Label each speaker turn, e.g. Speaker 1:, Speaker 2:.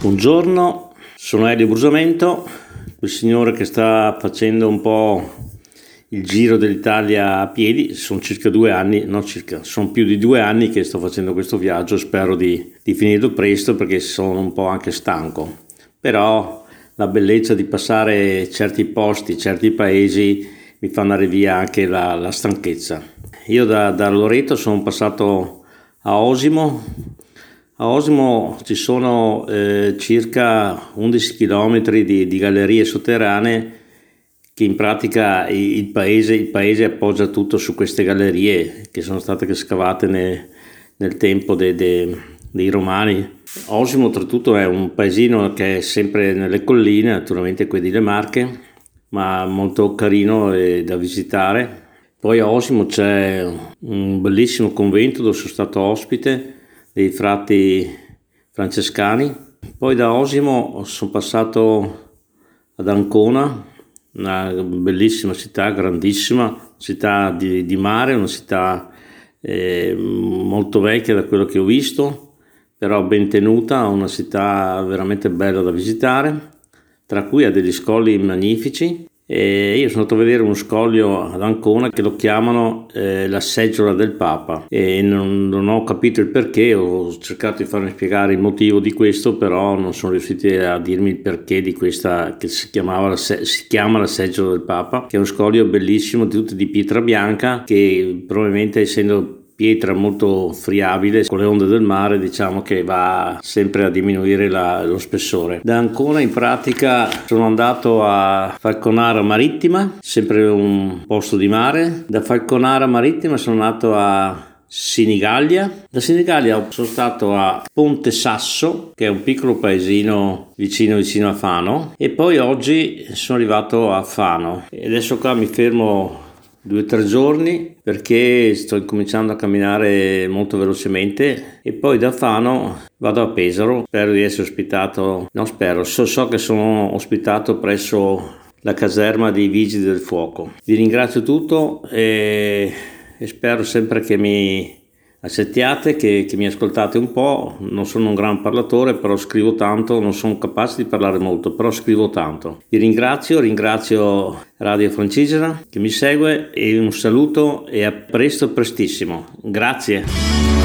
Speaker 1: Buongiorno, sono Elio Brusamento, il signore che sta facendo un po' il giro dell'Italia a piedi, sono circa due anni, no circa, sono più di due anni che sto facendo questo viaggio, spero di, di finirlo presto perché sono un po' anche stanco, però la bellezza di passare certi posti, certi paesi mi fa andare via anche la, la stanchezza. Io da, da Loreto sono passato a Osimo, a Osimo ci sono eh, circa 11 km di, di, gallerie sotterranee che in pratica il paese, il paese, appoggia tutto su queste gallerie che sono state scavate ne, nel tempo de, de, dei romani. Osimo oltretutto è un paesino che è sempre nelle colline, naturalmente qui di Le Marche, ma molto carino e da visitare. Poi a Osimo c'è un bellissimo convento dove sono stato ospite dei frati francescani. Poi da Osimo sono passato ad Ancona, una bellissima città, grandissima, città di, di mare, una città eh, molto vecchia da quello che ho visto, però ben tenuta, una città veramente bella da visitare, tra cui ha degli scogli magnifici e io sono andato a vedere uno scoglio ad Ancona che lo chiamano eh, la seggiola del Papa. E non, non, ho capito il perché, ho cercato di farmi spiegare il motivo di questo, però non sono riusciti a dirmi il perché di questa che si, chiamava la, si chiama la seggiola del Papa, che è uno scoglio bellissimo, tutto di pietra bianca, che probabilmente essendo pietra molto friabile con le onde del mare diciamo che va sempre a diminuire la, lo spessore da Ancona in pratica sono andato a Falconara Marittima sempre un posto di mare da Falconara Marittima sono andato a Sinigallia. Da Sinigallia sono stato a Ponte Sasso, che è un piccolo paesino vicino vicino a Fano, e poi oggi sono arrivato a Fano. E adesso qua mi fermo due o tre giorni perché sto incominciando a camminare molto velocemente e poi da Fano vado a Pesaro spero di essere ospitato no spero so, so che sono ospitato presso la caserma dei vigili del fuoco. Vi ringrazio tutto e, e spero sempre che mi accettiate che, che, mi ascoltate un po', non sono un gran parlatore, però scrivo tanto, non sono capace di parlare molto, però scrivo tanto. Vi ringrazio, ringrazio Radio Francigena che mi segue e un saluto e a presto, prestissimo. Grazie.